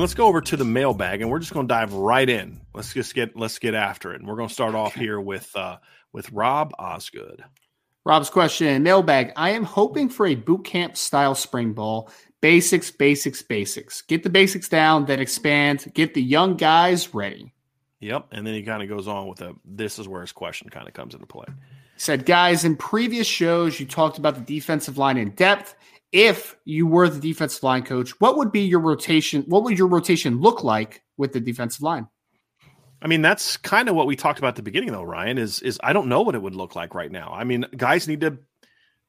Let's go over to the mailbag, and we're just going to dive right in. Let's just get let's get after it. And we're going to start off here with uh, with Rob Osgood. Rob's question: Mailbag. I am hoping for a boot camp style spring ball. Basics, basics, basics. Get the basics down, then expand. Get the young guys ready. Yep, and then he kind of goes on with a. This is where his question kind of comes into play. He said, guys, in previous shows, you talked about the defensive line in depth if you were the defensive line coach, what would be your rotation? What would your rotation look like with the defensive line? I mean, that's kind of what we talked about at the beginning, though. Ryan is is I don't know what it would look like right now. I mean, guys need to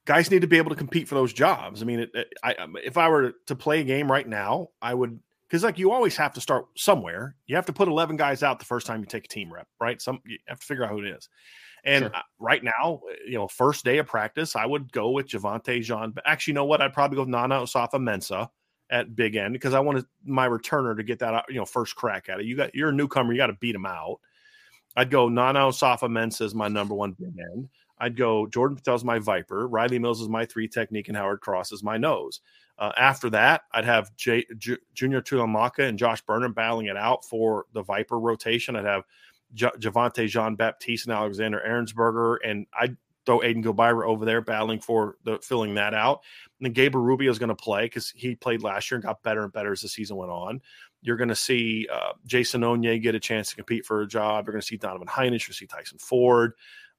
guys need to be able to compete for those jobs. I mean, it, it, I, um, if I were to play a game right now, I would because like you always have to start somewhere. You have to put eleven guys out the first time you take a team rep, right? Some you have to figure out who it is. And sure. right now, you know, first day of practice, I would go with Javontae Jean. Actually, you know what? I'd probably go with Nana Osafo-Mensah at big end because I wanted my returner to get that, you know, first crack at it. You got you're a newcomer, you got to beat him out. I'd go Nana Osafo-Mensah as my number one big end. I'd go Jordan Botelho's my Viper, Riley Mills is my three technique, and Howard Cross is my nose. Uh, after that, I'd have J, J, Junior Tuihalamaka and Josh Burnham battling it out for the Viper rotation. I'd have J- Javontae Jean Baptiste and Alexander Ehrensberger, and I'd throw Aiden Gobaira over there battling for the filling that out. And then Gabriel Rubio is going to play because he played last year and got better and better as the season went on. You're going to see uh, Jason Onye get a chance to compete for a job. You're going to see Donovan Hinish. You're see Tyson Ford.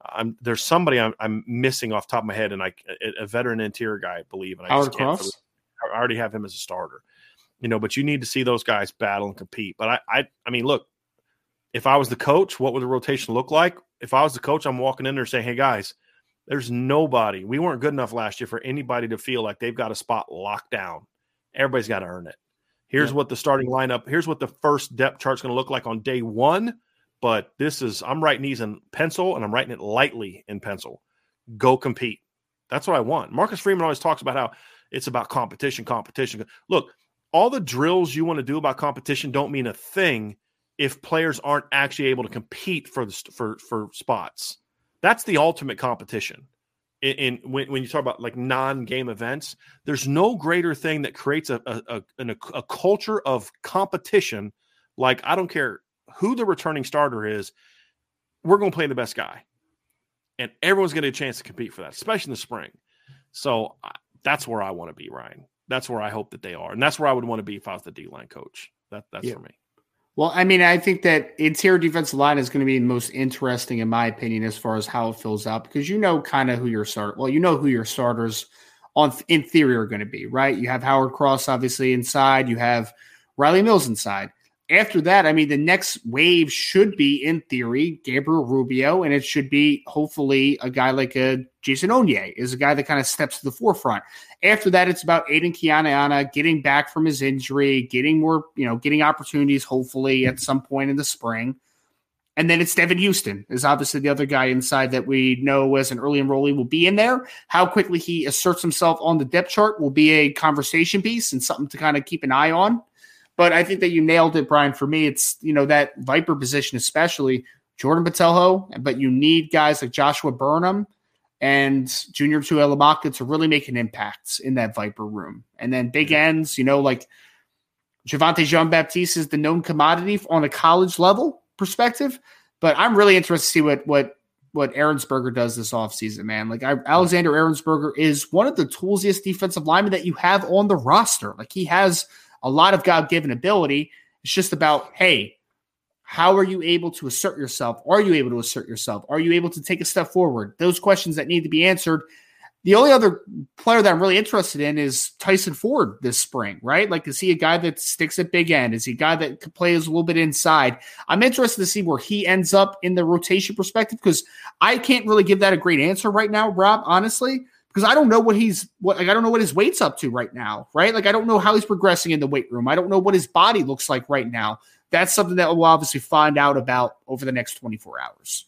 I'm, there's somebody I'm, I'm, missing off top of my head, and I a, a veteran interior guy, I believe, and I Howard Cross. I already have him as a starter, you know. But you need to see those guys battle and compete. But I, I, I mean, look, if I was the coach, what would the rotation look like? If I was the coach, I'm walking in there saying, "Hey guys, there's nobody. We weren't good enough last year for anybody to feel like they've got a spot locked down. Everybody's got to earn it. Here's yeah. what the starting lineup. Here's what the first depth chart's going to look like on day one. But this is I'm writing these in pencil and I'm writing it lightly in pencil. Go compete. That's what I want. Marcus Freeman always talks about how it's about competition, competition. Look, all the drills you want to do about competition don't mean a thing if players aren't actually able to compete for the for for spots. That's the ultimate competition. In, in when, when you talk about like non-game events, there's no greater thing that creates a a, a a culture of competition. Like I don't care who the returning starter is, we're going to play the best guy, and everyone's going to get a chance to compete for that, especially in the spring. So that's where I want to be, Ryan. That's where I hope that they are, and that's where I would want to be if I was the D line coach. That that's yeah. for me. Well, I mean, I think that interior defensive line is going to be most interesting, in my opinion, as far as how it fills out, because you know kind of who your start. Well, you know who your starters on in theory are going to be, right? You have Howard Cross obviously inside. You have Riley Mills inside after that, I mean, the next wave should be, in theory, Gabriel Rubio, and it should be hopefully a guy like a Jason Onye is a guy that kind of steps to the forefront. After that, it's about Aidan Keanaaina getting back from his injury, getting more, you know, getting opportunities, hopefully at mm-hmm. some point in the spring. And then it's Devan Houstan is obviously the other guy inside that we know as an early enrollee will be in there. How quickly he asserts himself on the depth chart will be a conversation piece and something to kind of keep an eye on But I think that you nailed it, Brian. For me, it's you know that Viper position, especially Jordan Botelho, but you need guys like Joshua Burnham and Junior Tuihalamaka to really make an impact in that Viper room. And then big ends, you know, like Javontae Jean Baptiste is the known commodity on a college level perspective. But I'm really interested to see what what what Ehrensberger does this offseason, man. Like I, Alexander Ehrensberger is one of the toolsiest defensive linemen that you have on the roster. Like he has a lot of God given ability. It's just about, hey, how are you able to assert yourself? Are you able to assert yourself? Are you able to take a step forward? Those questions that need to be answered. The only other player that I'm really interested in is Tyson Ford this spring, right? Like, is he a guy that sticks at big end? Is he a guy that plays a little bit inside? I'm interested to see where he ends up in the rotation perspective because I can't really give that a great answer right now, Rob, honestly because I don't know what he's what like I don't know what his weight's up to right now, right? Like I don't know how he's progressing in the weight room. I don't know what his body looks like right now. That's something that we'll obviously find out about over the next 24 hours.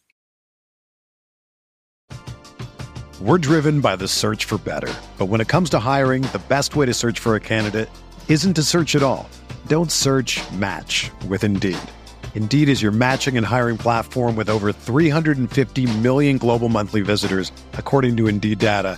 We're driven by the search for better. But when it comes to hiring, the best way to search for a candidate isn't to search at all. Don't search, match with Indeed. Indeed is your matching and hiring platform with over 350 million global monthly visitors, according to Indeed data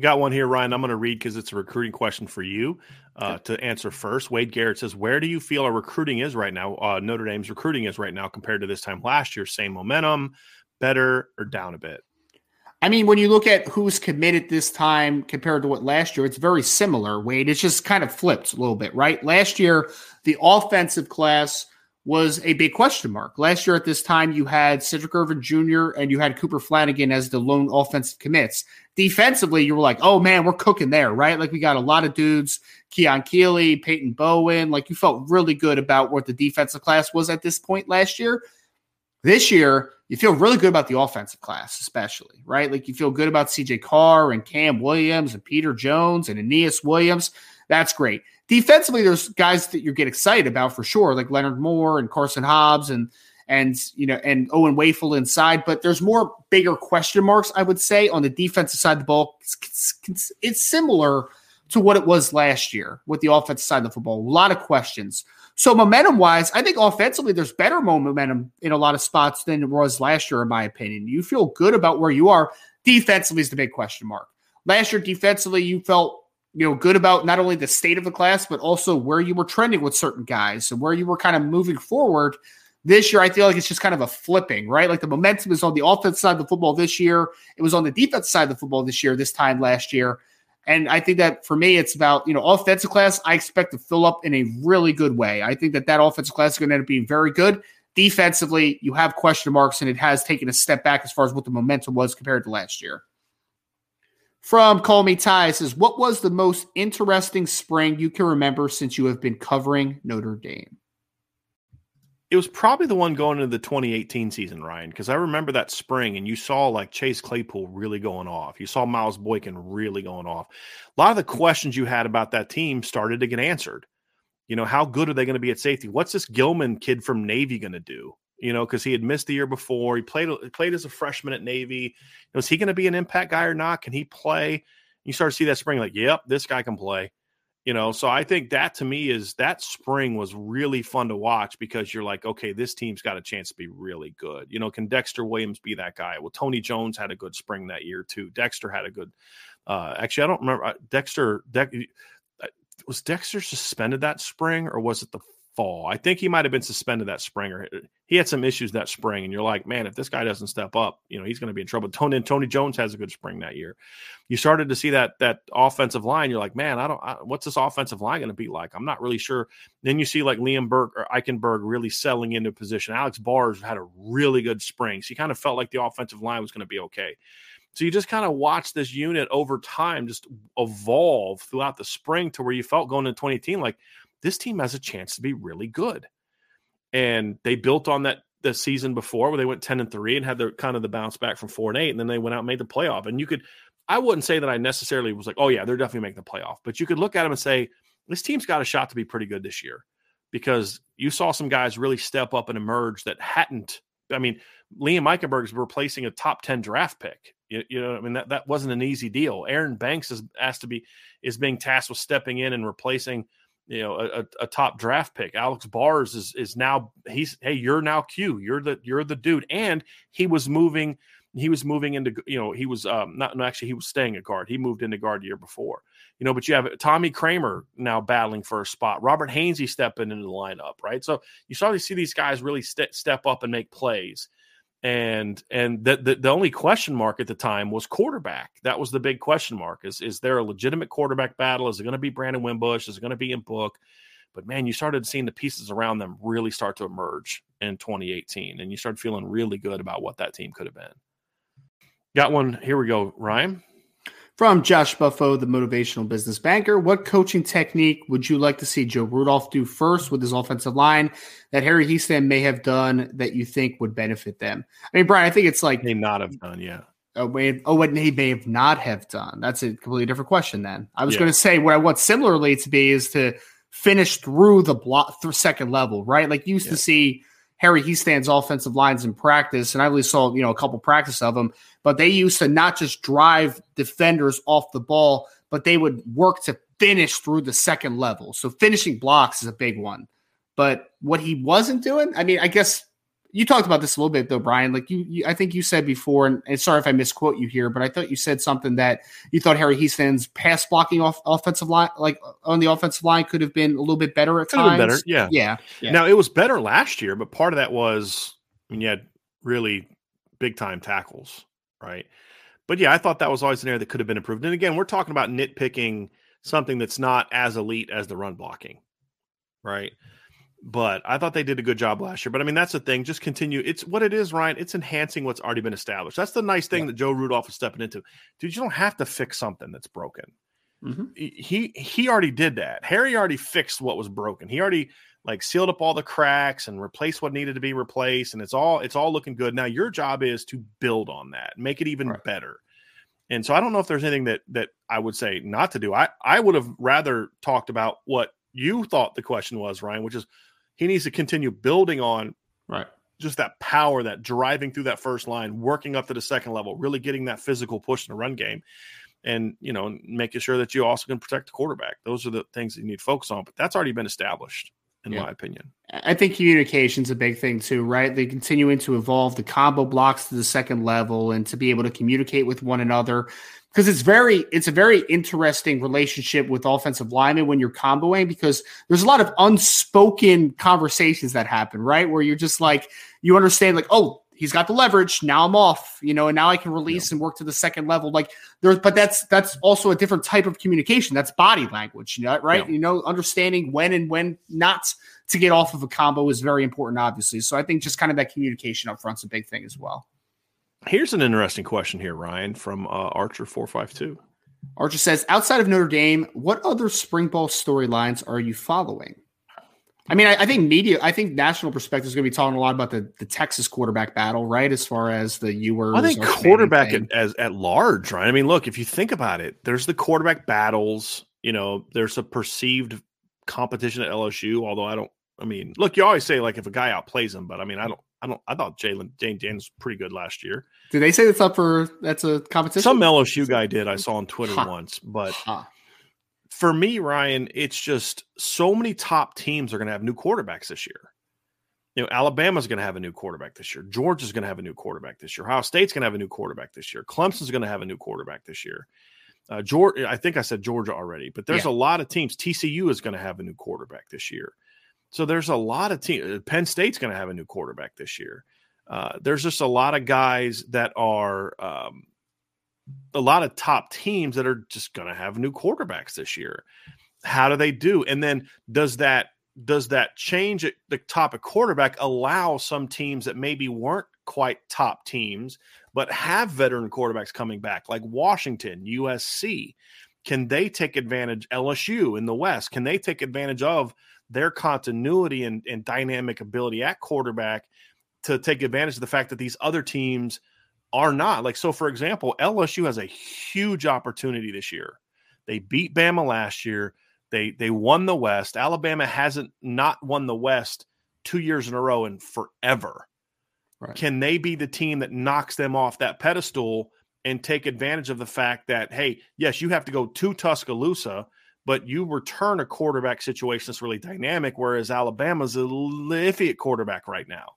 Got one here, Ryan. I'm going to read because it's a recruiting question for you uh, to answer first. Wade Garrett says, "Where do you feel our recruiting is right now? Uh, Notre Dame's recruiting is right now compared to this time last year. Same momentum, better, or down a bit?" I mean, when you look at who's committed this time compared to what last year, it's very similar. Wade, it's just kind of flipped a little bit, right? Last year, the offensive class was a big question mark. Last year at this time, you had Cedric Irvin Jr. and you had Cooper Flanagan as the lone offensive commits. Defensively, you were like, oh man, we're cooking there, right? Like we got a lot of dudes, Keon Keeley, Peyton Bowen. Like you felt really good about what the defensive class was at this point last year. This year, you feel really good about the offensive class, especially, right? Like you feel good about CJ Carr and Cam Williams and Peter Jones and Aneyas Williams. That's great. Defensively, there's guys that you get excited about for sure, like Leonard Moore and Carson Hobbs and and you know and Owen Wafle inside. But there's more bigger question marks, I would say, on the defensive side of the ball. It's, it's, it's similar to what it was last year with the offensive side of the football. A lot of questions. So momentum wise, I think offensively there's better momentum in a lot of spots than it was last year, in my opinion. You feel good about where you are. Defensively is the big question mark. Last year, defensively, you felt you know, good about not only the state of the class, but also where you were trending with certain guys and where you were kind of moving forward. This year, I feel like it's just kind of a flipping, right? Like the momentum is on the offense side of the football this year. It was on the defense side of the football this year, this time last year. And I think that for me, it's about, you know, offensive class, I expect to fill up in a really good way. I think that that offensive class is going to end up being very good. Defensively, you have question marks, and it has taken a step back as far as what the momentum was compared to last year from Call Me Ty says, What was the most interesting spring you can remember since you have been covering Notre Dame? It was probably the one going into the 2018 season, Ryan, because I remember that spring and you saw like Chase Claypool really going off. You saw Miles Boykin really going off. A lot of the questions you had about that team started to get answered. You know, how good are they going to be at safety? What's this Gilman kid from Navy going to do? You know, because he had missed the year before. He played played as a freshman at Navy. Was he going to be an impact guy or not? Can he play? You start to see that spring, like, yep, this guy can play. You know, so I think that to me is that spring was really fun to watch because you're like, okay, this team's got a chance to be really good. You know, can Dexter Williams be that guy? Well, Tony Jones had a good spring that year too. Dexter had a good. Uh, actually, I don't remember uh, Dexter. De- uh, was Dexter suspended that spring or was it the fall. I think he might have been suspended that spring, or uh, he had some issues that spring. And you're like, man, if this guy doesn't step up, you know, he's going to be in trouble. Tony Tony Jones has a good spring that year. You started to see that that offensive line. You're like, man, I don't. I, what's this offensive line going to be like? I'm not really sure. Then you see like Liam Burke or Eichenberg really settling into position. Alex Bars had a really good spring. So you kind of felt like the offensive line was going to be okay. So you just kind of watch this unit over time just evolve throughout the spring to where you felt going into 2018 like this team has a chance to be really good. And they built on that the season before where they went 10 and 3 and had the kind of the bounce back from 4 and 8 and then they went out and made the playoff. And you could I wouldn't say that I necessarily was like, "Oh yeah, they're definitely making the playoff." But you could look at them and say, "This team's got a shot to be pretty good this year." Because you saw some guys really step up and emerge that hadn't I mean, Liam Eichenberg is replacing a top 10 draft pick. You, you, know, I mean, that, that wasn't an easy deal. Aaron Banks is asked to be, is being tasked with stepping in and replacing you know a, a, top draft pick. Alex Bars is is now he's hey you're now Q. You're the you're the dude. And he was moving he was moving into you know he was um not no, actually he was staying at guard. He moved into guard year before. You know but you have Tommy Kraemer now battling for a spot. Robert Hainsey stepping into the lineup right? So you start to see these guys really st- step up and make plays and and the, the, the only question mark at the time was quarterback. That was the big question mark. Is is there a legitimate quarterback battle? Is it going to be Brandon Wimbush? Is it going to be Ian Book? But man, you started seeing the pieces around them really start to emerge in 2018, and you started feeling really good about what that team could have been. Got one. Here we go, Ryan. From Josh Buffo, the motivational business banker, what coaching technique would you like to see Joe Rudolph do first with his offensive line that Harry Hiestand may have done that you think would benefit them? I mean, Brian, I think it's like may not have done, yeah. Oh, oh, what he may have not have done. That's a completely different question. Then I was yeah. going to say what I want similarly to be is to finish through the block through second level, right? Like you used yeah. to see Harry Hiestand's offensive lines in practice, and I only saw you know a couple practice of them, but they used to not just drive defenders off the ball, but they would work to finish through the second level. So finishing blocks is a big one. But what he wasn't doing, I mean, I guess you talked about this a little bit though, Brian. Like you, you I think you said before, and, and, sorry if I misquote you here, but I thought you said something that you thought Harry Hiestand's pass blocking off offensive line, like on the offensive line, could have been a little bit better at could times. better, yeah. yeah, yeah. Now it was better last year, but part of that was I mean, you had really big time tackles, right? But yeah, I thought that was always an area that could have been improved. And again, we're talking about nitpicking something that's not as elite as the run blocking, right? But I thought they did a good job last year. But I mean, that's the thing. Just continue. It's what it is, Ryan. It's enhancing what's already been established. That's the nice thing yeah. that Joe Rudolph is stepping into. Dude, you don't have to fix something that's broken. Mm-hmm. He he already did that. Harry already fixed what was broken. He already like sealed up all the cracks and replaced what needed to be replaced, and it's all it's all looking good. Now your job is to build on that, make it even right. better. And so I don't know if there's anything that that I would say not to do. I I would have rather talked about what you thought the question was, Ryan, which is he needs to continue building on right just that power, that driving through that first line, working up to the second level, really getting that physical push in the run game, and you know making sure that you also can protect the quarterback. Those are the things that you need to focus on. But that's already been established, in yeah. my opinion. I think communication's a big thing too, right? They continuing to evolve the combo blocks to the second level and to be able to communicate with one another because it's very it's a very interesting relationship with offensive linemen when you're comboing because there's a lot of unspoken conversations that happen, right? Where you're just like you understand like, oh, he's got the leverage, now I'm off, you know, and now I can release and work to the second level. Like there's but that's that's also a different type of communication. That's body language, you know, right? You know, understanding when and when not to get off of a combo is very important, obviously. So I think just kind of that communication up front's a big thing as well. Here's an interesting question here, Ryan, from uh, Archer four five two. Archer says, outside of Notre Dame, what other spring ball storylines are you following? I mean, I, I, think media, I think national perspective is going to be talking a lot about the, the Texas quarterback battle, right? As far as the Ewers. I think quarterback at, as at large, right? I mean, look, if you think about it, there's the quarterback battles. You know, there's a perceived competition at LSU. Although I don't, I mean, look, you always say like if a guy outplays him, but I mean, I don't, I don't. I thought Jalen Jayden Daniels was pretty good last year. Did they say that's up for that's a competition? Some LSU guy did. I saw on Twitter huh. once, but huh. for me, Ryan, it's just so many top teams are going to have new quarterbacks this year. You know, Alabama's going to have a new quarterback this year. Georgia's going to have a new quarterback this year. Ohio State's going to have a new quarterback this year. Clemson's going to have a new quarterback this year. Uh, Georgia, I think I said Georgia already, but there's yeah. a lot of teams. TCU is going to have a new quarterback this year. So there's a lot of teams. Penn State's going to have a new quarterback this year. Uh, there's just a lot of guys that are um, a lot of top teams that are just going to have new quarterbacks this year. How do they do? And then does that does that change at the top of quarterback allow some teams that maybe weren't quite top teams but have veteran quarterbacks coming back like Washington, USC? Can they take advantage LSU in the West? Can they take advantage of their continuity and, and dynamic ability at quarterback to take advantage of the fact that these other teams are not. Like, so for example, LSU has a huge opportunity this year. They beat Bama last year. They they won the West. Alabama hasn't not won the West two years in a row and forever. Right. Can they be the team that knocks them off that pedestal and take advantage of the fact that, hey, yes, you have to go to Tuscaloosa, but you return a quarterback situation that's really dynamic, whereas Alabama's a iffy at quarterback right now.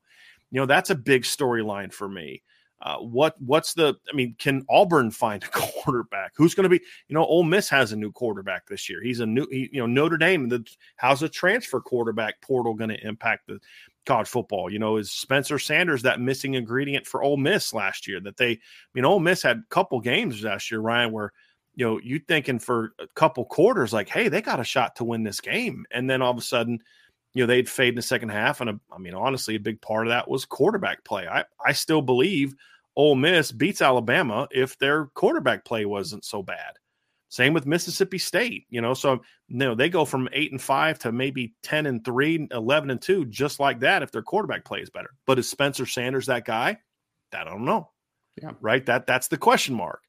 You know, that's a big storyline for me. Uh, what what's the? I mean, can Auburn find a quarterback? Who's going to be? You know, Ole Miss has a new quarterback this year. He's a new. He, you know, Notre Dame. The, how's the transfer quarterback portal going to impact the college football? You know, is Spencer Sanders that missing ingredient for Ole Miss last year? That they, I mean, Ole Miss had a couple games last year, Ryan, where you know, you thinking for a couple quarters, like, hey, they got a shot to win this game. And then all of a sudden, you know, they'd fade in the second half. And a, I mean, honestly, a big part of that was quarterback play. I, I still believe Ole Miss beats Alabama if their quarterback play wasn't so bad. Same with Mississippi State, you know. So, you know, they go from eight and five to maybe 10 and three, 11 and two, just like that if their quarterback play is better. But is Spencer Sanders that guy? That I don't know. Yeah. Right. That that's the question mark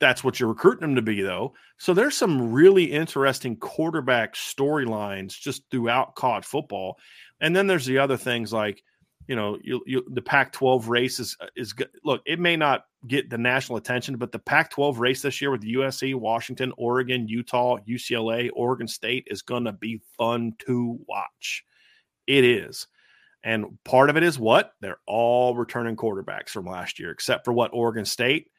that's what you're recruiting them to be, though. So there's some really interesting quarterback storylines just throughout college football. And then there's the other things like, you know, you, you, the Pac-12 race is uh, is look. It may not get the national attention, but the Pac-12 race this year with USC, Washington, Oregon, Utah, UCLA, Oregon State is going to be fun to watch. It is. And part of it is what? They're all returning quarterbacks from last year, except for what Oregon State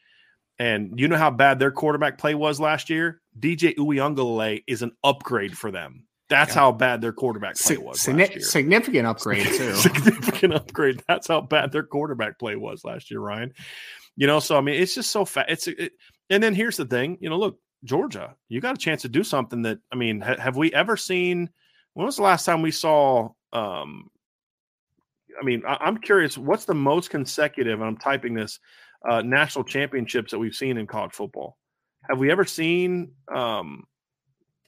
and you know how bad their quarterback play was last year? DJ Uiagalelei is an upgrade for them. That's yeah. how bad their quarterback play was. Sign- significant upgrade too. significant upgrade. That's how bad their quarterback play was last year, Ryan. You know, so I mean, it's just so fast. It's it, and then here's the thing. You know, look, Georgia, you got a chance to do something that I mean, ha- have we ever seen? When was the last time we saw? um I mean, I, I'm curious. What's the most consecutive? I'm typing this uh, national championships that we've seen in college football. Have we ever seen um,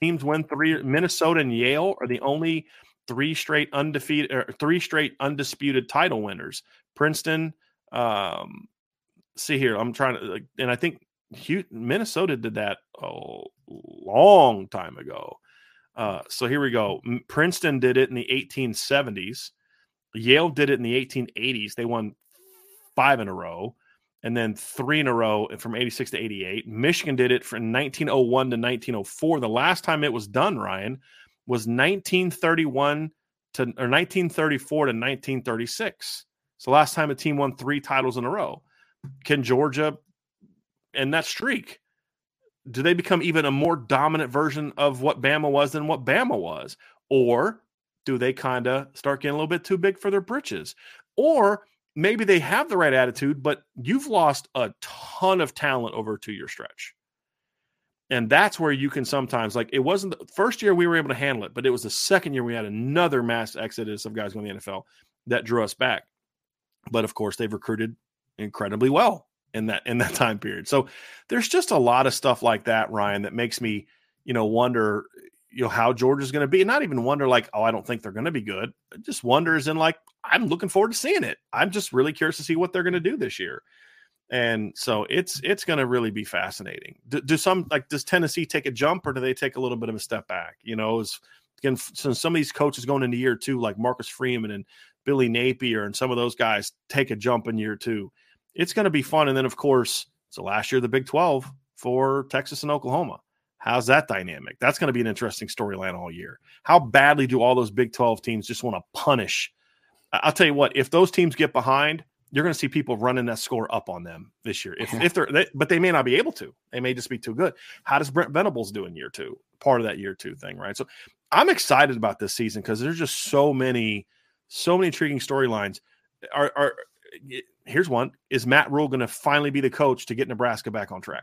teams win three? Minnesota and Yale are the only three straight undefeated or three straight undisputed title winners. Princeton, um, see here, I'm trying to, and I think Minnesota did that a long time ago. Uh, so here we go. Princeton did it in the 1870s. Yale did it in the 1880s. They won five in a row and then three in a row from 86 to 88. Michigan did it from 1901 to 1904. The last time it was done, Ryan, was 1931 to or 1934 to 1936. So last time a team won three titles in a row. Can Georgia and that streak do they become even a more dominant version of what Bama was than what Bama was? Or do they kind of start getting a little bit too big for their britches? Or maybe they have the right attitude, but you've lost a ton of talent over a two year stretch. And that's where you can sometimes, like, it wasn't the first year we were able to handle it, but it was the second year we had another mass exodus of guys going to the NFL that drew us back. But of course, they've recruited incredibly well in that in that time period. So there's just a lot of stuff like that, Ryan, that makes me, you know, wonder you know how Georgia's going to be, and not even wonder like, oh, I don't think they're going to be good. Just wonders and like, I'm looking forward to seeing it. I'm just really curious to see what they're going to do this year, and so it's it's going to really be fascinating. Do, do, some like does Tennessee take a jump or do they take a little bit of a step back? You know, is again since some of these coaches going into year two, like Marcus Freeman and Billy Napier and some of those guys take a jump in year two. It's going to be fun. And then, of course, it's the last year the Big 12 for Texas and Oklahoma. How's that dynamic? That's going to be an interesting storyline all year. How badly do all those Big 12 teams just want to punish? I'll tell you what, if those teams get behind, you're going to see people running that score up on them this year. If, if they're, they, but they may not be able to. They may just be too good. How does Brent Venables do in year two? Part of that year two thing, right? So I'm excited about this season because there's just so many, so many intriguing storylines. Are, are here's one: Is Matt Rhule going to finally be the coach to get Nebraska back on track?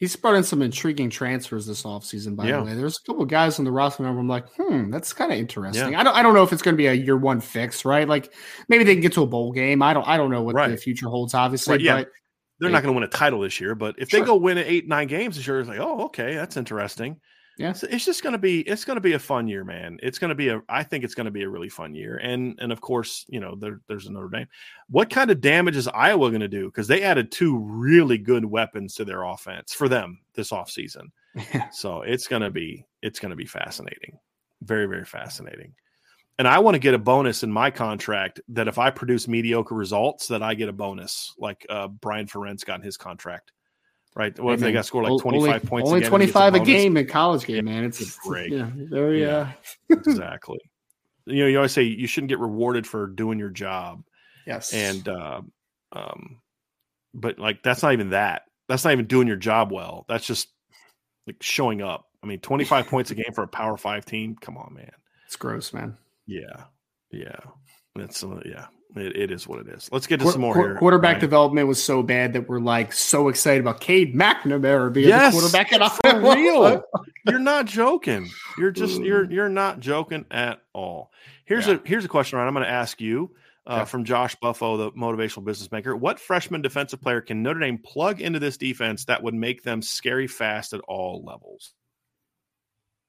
He's brought in some intriguing transfers this offseason, by yeah. the way. There's a couple of guys on the roster where I'm like, hmm, that's kind of interesting. Yeah. I don't I don't know if it's gonna be a year one fix, right? Like maybe they can get to a bowl game. I don't I don't know what right. the future holds, obviously. Right, yeah. But they're they, not gonna win a title this year, but if sure. they go win eight, nine games this year, it's like, oh, okay, that's interesting. Yeah, so it's just going to be it's going to be a fun year, man. It's going to be a I think it's going to be a really fun year, and and of course you know there, there's another name. What kind of damage is Iowa going to do? Because they added two really good weapons to their offense for them this offseason. So it's going to be it's going to be fascinating, very very fascinating. And I want to get a bonus in my contract that if I produce mediocre results, that I get a bonus, like uh, Brian Ferentz got in his contract right? What if they got scored like 25 points? Only 25 a, a, game in college game, man. It's great. Yeah, very, yeah, uh... exactly. You know, you always say you shouldn't get rewarded for doing your job. Yes. And, uh, um, but like, that's not even that. That's not even doing your job well. That's just like showing up. I mean, 25 points a game for a power five team. Come on, man. It's gross, man. Yeah. Yeah. That's, uh, yeah. It, it is what it is. Let's get to Qu- some more qu- here. Quarterback development was so bad that we're like so excited about Cade McNamara being yes, the quarterback at for real. you're not joking. You're just you're you're not joking at all. Here's yeah. a here's a question, Ryan. I'm going to ask you uh, yeah. from Josh Buffo, the motivational business maker. What freshman defensive player can Notre Dame plug into this defense that would make them scary fast at all levels?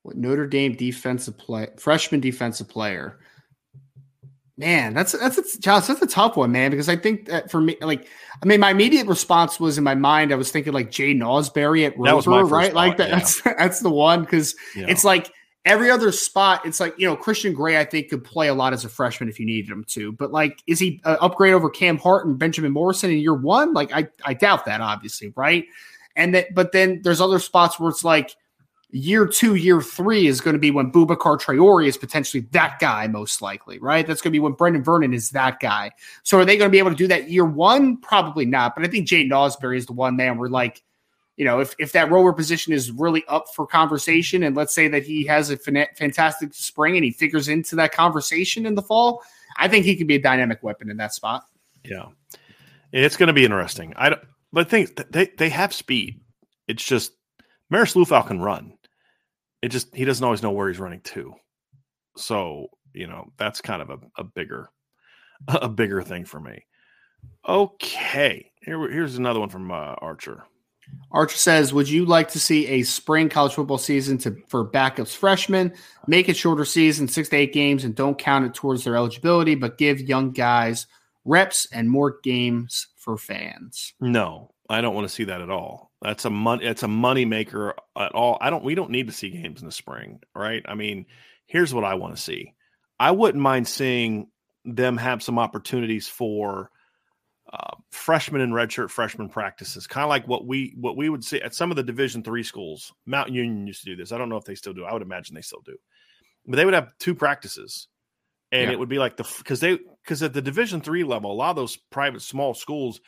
What Notre Dame defensive play freshman defensive player Man, that's that's a, Josh, that's a tough one, man. Because I think that for me, like, I mean, my immediate response was in my mind, I was thinking like Jay Ausberry at Rover, right? Like that, yeah. that's that's the one because yeah. it's like every other spot. It's like you know Christian Gray, I think could play a lot as a freshman if you needed him to. But like, is he uh, upgrade over Cam Hart and Benjamin Morrison in year one? Like, I I doubt that, obviously, right? And that, but then there's other spots where it's like year two, year three is going to be when Boubacar Traore is potentially that guy, most likely, right? That's going to be when Brenan Vernon is that guy. So are they going to be able to do that year one? Probably not. But I think Jaiden Ausberry is the one man where like, you know, if, if that rover position is really up for conversation, and let's say that he has a fantastic spring and he figures into that conversation in the fall, I think he could be a dynamic weapon in that spot. Yeah, it's going to be interesting. I don't, but think they they have speed. It's just Marist Liufau can run it just he doesn't always know where he's running to. So you know that's kind of a, a bigger a bigger thing for me. Okay, here here's another one from uh, Archer. Archer says, "Would you like to see a spring college football season to for backups freshmen? Make it shorter season, six to eight games, and don't count it towards their eligibility, but give young guys reps and more games for fans." No, I don't want to see that at all. That's a money. It's a money maker at all. I don't. We don't need to see games in the spring, right? I mean, here's what I want to see. I wouldn't mind seeing them have some opportunities for uh, freshman and redshirt freshman practices, kind of like what we what we would see at some of the Division three schools. Mount Union used to do this. I don't know if they still do. I would imagine they still do, but they would have two practices, and yeah. it would be like the because they because at the Division three level, a lot of those private small schools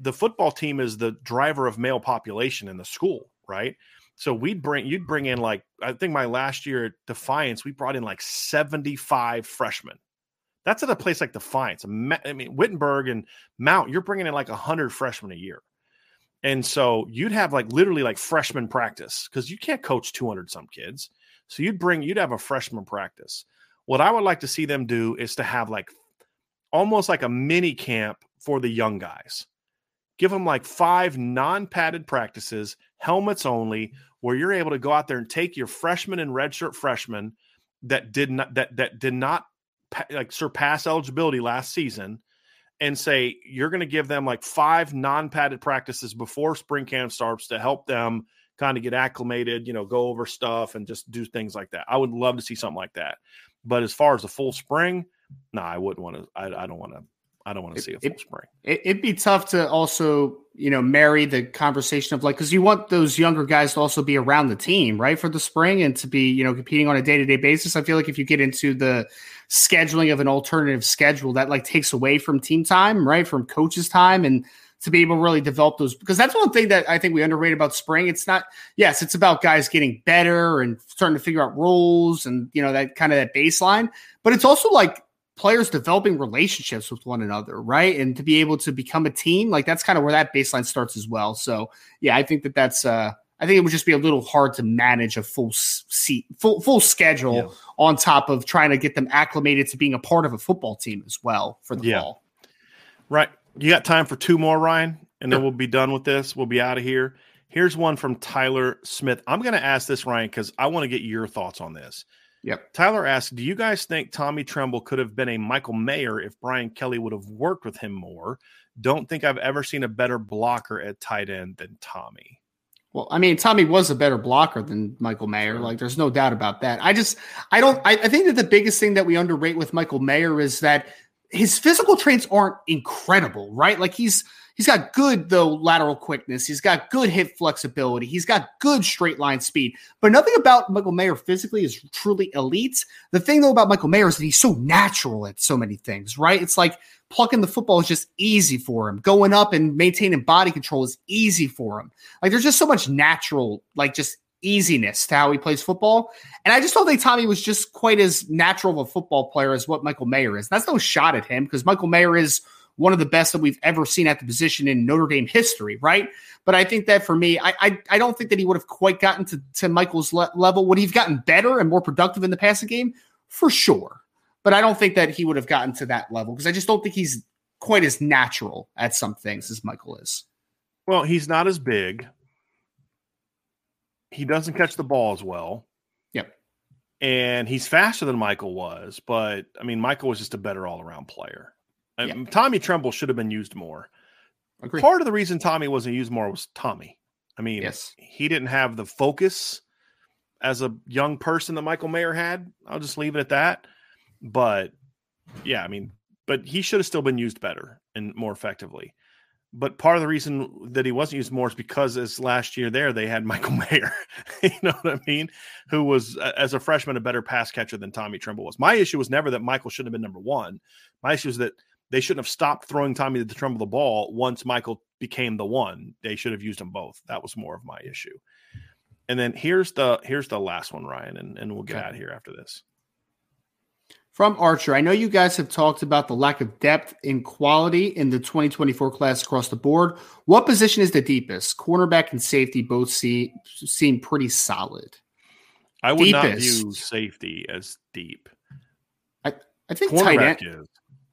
the football team is the driver of male population in the school, right? So we'd bring you'd bring in like I think my last year at Defiance we brought in like 75 freshmen. That's at a place like Defiance. I mean Wittenberg and Mount you're bringing in like 100 freshmen a year. And so you'd have like literally like freshman practice cuz you can't coach 200 some kids. So you'd bring, you'd have a freshman practice. What I would like to see them do is to have like almost like a mini camp for the young guys. Give them like five non padded practices, helmets only, where you're able to go out there and take your freshman and redshirt freshman that did not that that did not like surpass eligibility last season and say you're going to give them like five non-padded practices before spring camp starts to help them kind of get acclimated, you know, go over stuff and just do things like that. I would love to see something like that. But as far as the full spring, no, nah, I wouldn't want to. I, I don't want to I don't want to see a full it, spring. It, would be tough to also, you know, marry the conversation of like, because you want those younger guys to also be around the team, right, for the spring and to be, you know, competing on a day to day basis. I feel like if you get into the scheduling of an alternative schedule, that like takes away from team time, right, from coaches' time, and to be able to really develop those. Because that's one thing that I think we underrate about spring. It's not, yes, it's about guys getting better and starting to figure out roles and you know that kind of that baseline, but it's also like players developing relationships with one another, right? And to be able to become a team, like that's kind of where that baseline starts as well. So, yeah, I think that that's uh I think it would just be a little hard to manage a full seat, full full schedule yeah. on top of trying to get them acclimated to being a part of a football team as well for the yeah. fall. Right. You got time for two more, Ryan, and then we'll be done with this. We'll be out of here. Here's one from Tyler Smith. I'm going to ask this, Ryan, because I want to get your thoughts on this. Yep. Tyler asked, "Do you guys think Tommy Tremble could have been a Michael Mayer if Brian Kelly would have worked with him more? Don't think I've ever seen a better blocker at tight end than Tommy." Well, I mean, Tommy was a better blocker than Michael Mayer. Like, there's no doubt about that. I just, I don't, I, I think that the biggest thing that we underrate with Michael Mayer is that his physical traits aren't incredible, right? Like he's He's got good though lateral quickness. He's got good hip flexibility. He's got good straight line speed. But nothing about Michael Mayer physically is truly elite. The thing though about Michael Mayer is that he's so natural at so many things, right? It's like plucking the football is just easy for him. Going up and maintaining body control is easy for him. Like there's just so much natural, like just easiness to how he plays football. And I just don't think Tommy was just quite as natural of a football player as what Michael Mayer is. That's no shot at him because Michael Mayer is one of the best that we've ever seen at the position in Notre Dame history, right? But I think that for me, I I, I don't think that he would have quite gotten to, to Michael's le- level. Would he have gotten better and more productive in the passing game? For sure. But I don't think that he would have gotten to that level because I just don't think he's quite as natural at some things as Michael is. Well, he's not as big. He doesn't catch the ball as well. Yep. And he's faster than Michael was, but I mean, Michael was just a better all around player. Uh, yeah. Tommy Tremble should have been used more. Agreed. Part of the reason Tommy wasn't used more was Tommy. I mean, yes. he didn't have the focus as a young person that Michael Mayer had. I'll just leave it at that. But yeah, I mean, but he should have still been used better and more effectively. But part of the reason that he wasn't used more is because as last year there they had Michael Mayer, you know what I mean, who was as a freshman a better pass catcher than Tommy Tremble was. My issue was never that Michael shouldn't have been number one. My issue is that they shouldn't have stopped throwing Tommy the Tremble the ball once Michael became the one. They should have used them both. That was more of my issue. And then here's the here's the last one, Ryan, and, and we'll get okay. out of here after this. From Archer, I know you guys have talked about the lack of depth in quality in the 2024 class across the board. What position is the deepest? Cornerback and safety both see, seem pretty solid. I would deepest. not view safety as deep. I, I think tight end, is.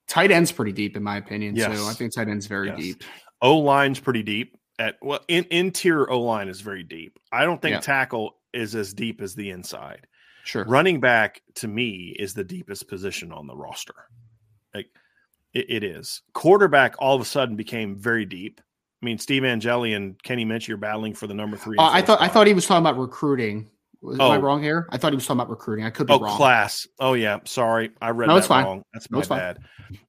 Tight end's pretty deep in my opinion. Yes. So I think tight end's very yes. deep. O line's pretty deep. At well, in, interior O line is very deep. I don't think yeah. tackle is as deep as the inside. Sure. Running back to me is the deepest position on the roster. Like it, it is. Quarterback all of a sudden became very deep. I mean, Steve Angeli and Kenny are battling for the number three. Uh, I thought spot. I thought he was talking about recruiting. Was, oh. Am I wrong here? I thought he was talking about recruiting. I could be oh, wrong. class. Oh yeah, sorry, I read no, that it's fine. wrong. That's no, my bad.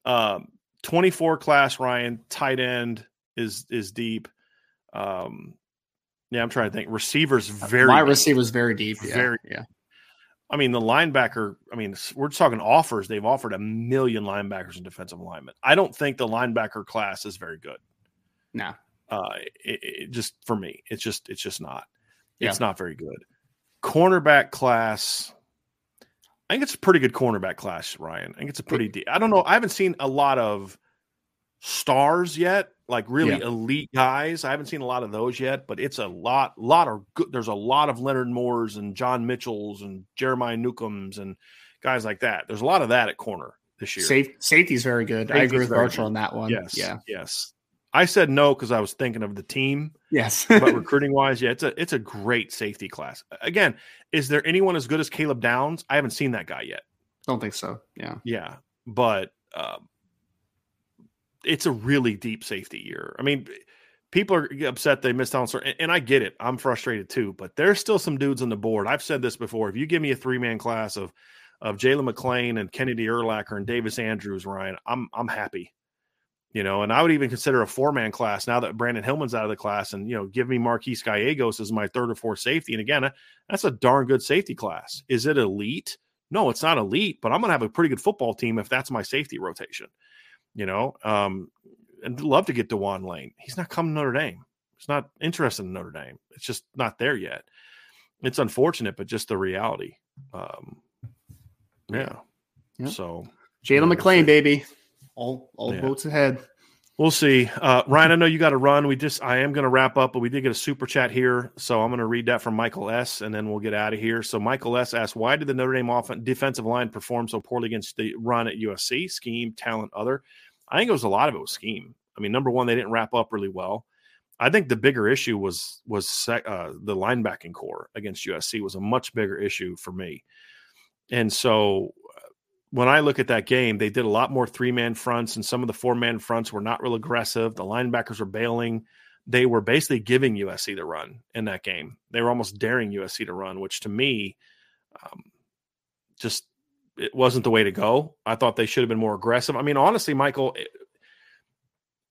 Um, Twenty four class Ryan tight end is is deep. Um, yeah, I'm trying to think. Receivers very. My deep. receivers very deep. Yeah. Very. Yeah. I mean, the linebacker. I mean, we're talking offers. They've offered a million linebackers and defensive linemen. I don't think the linebacker class is very good. No. Uh, it, it just for me, it's just it's just not. yeah. It's not very good cornerback class. I think it's a pretty good cornerback class, Ryan. I think it's a pretty deep. I don't know. I haven't seen a lot of stars yet, like really Yeah. elite guys. I haven't seen a lot of those yet, but it's a lot, lot of good. There's a lot of Leonard Moores and John Mitchells and Jeremiah Newcombs and guys like that. There's a lot of that at corner this year. Safe, safety's very good. I agree with Archer good. on that one. Yes. Yeah. Yes. I said no because I was thinking of the team, Yes. but recruiting wise, yeah, it's a it's a great safety class. Again, is there anyone as good as Caleb Downs? I haven't seen that guy yet. Don't think so. Yeah. Yeah, but um, it's a really deep safety year. I mean, people are upset they missed out on certain, and I get it. I'm frustrated too, but there's still some dudes on the board. I've said this before. If you give me a three man class of of Jalen McClain and Kennedy Urlacher and Davis Andrews, Ryan, I'm I'm happy. You know, and I would even consider a four man class now that Brandon Hillman's out of the class, and you know, give me Marquise Gallegos as my third or fourth safety. And again, that's a darn good safety class. Is it elite? No, it's not elite, but I'm going to have a pretty good football team if that's my safety rotation. You know, um, and love to get Dewan Lane. He's not coming to Notre Dame. He's not interested in Notre Dame. It's just not there yet. It's unfortunate, but just the reality. Um, yeah. Yep. So Jalen Yeah, we'll McClain, see. baby. All all Yeah. boats ahead. We'll see. Uh, Ryan, I know you got to run. We just, I am going to wrap up, but we did get a super chat here. So I'm going to read that from Michael S. and then we'll get out of here. So Michael S. asked, why did the Notre Dame offen- defensive line perform so poorly against the run at USC? Scheme, talent, other. I think it was a lot of it was scheme. I mean, number one, they didn't wrap up really well. I think the bigger issue was was sec- uh, the linebacking corps against USC was a much bigger issue for me. And so when I look at that game, they did a lot more three man fronts, and some of the four man fronts were not real aggressive. The linebackers were bailing. They were basically giving USC the run in that game. They were almost daring USC to run, which to me, um, just it wasn't the way to go. I thought they should have been more aggressive. I mean, honestly, Michael, it-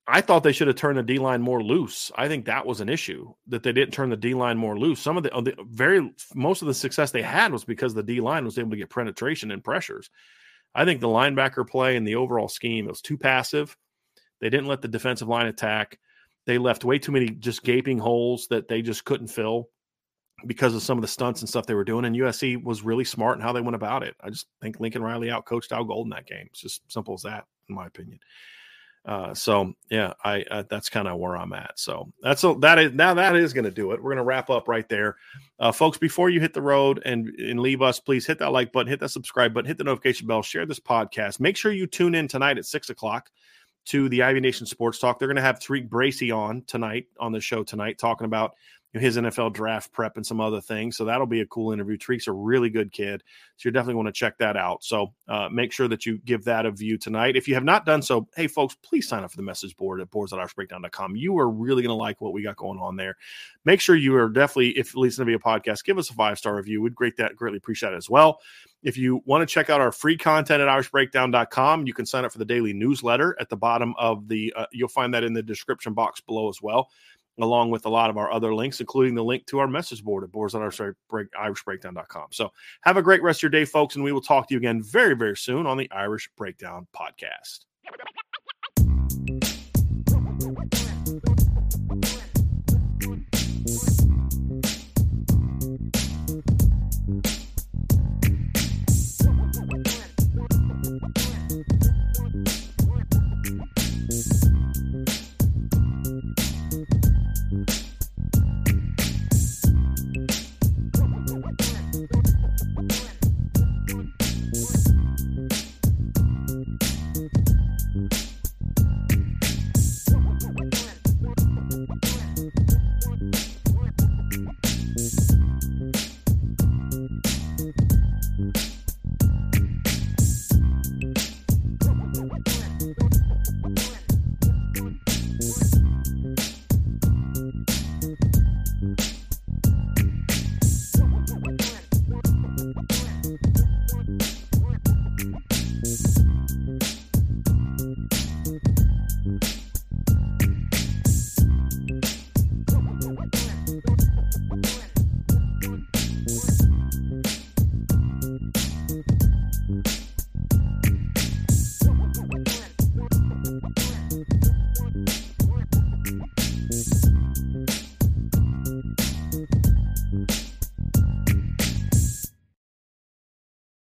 I thought they should have turned the D line more loose. I think that was an issue that they didn't turn the D line more loose. Some of the, the very most of the success they had was because the D line was able to get penetration and pressures. I think the linebacker play and the overall scheme was too passive. They didn't let the defensive line attack. They left way too many just gaping holes that they just couldn't fill because of some of the stunts and stuff they were doing. And USC was really smart in how they went about it. I just think Lincoln Riley outcoached Al Golden that game. It's just simple as that, in my opinion. Uh, so yeah, I uh, that's kind of where I'm at. So that's a, that is now that is going to do it. We're going to wrap up right there, uh, folks. Before you hit the road and and leave us, please hit that like button, hit that subscribe button, hit the notification bell, share this podcast. Make sure you tune in tonight at six o'clock to the Ivy Nation Sports Talk. They're going to have Tariq Bracy on tonight on the show tonight, talking about his NFL draft prep and some other things. So that'll be a cool interview. Tariq's a really good kid. So you definitely want to check that out. So uh, make sure that you give that a view tonight. If you have not done so, hey, folks, please sign up for the message board at boards.irishbreakdown.com. You are really going to like what we got going on there. Make sure you are definitely, if you listen to be a podcast, give us a five star review. We'd great that, greatly appreciate it as well. If you want to check out our free content at irishbreakdown.com, you can sign up for the daily newsletter at the bottom of the, uh, you'll find that in the description box below as well along with a lot of our other links, including the link to our message board at boards on irishbreakdown.com. So have a great rest of your day, folks, and we will talk to you again very, very soon on the Irish Breakdown podcast.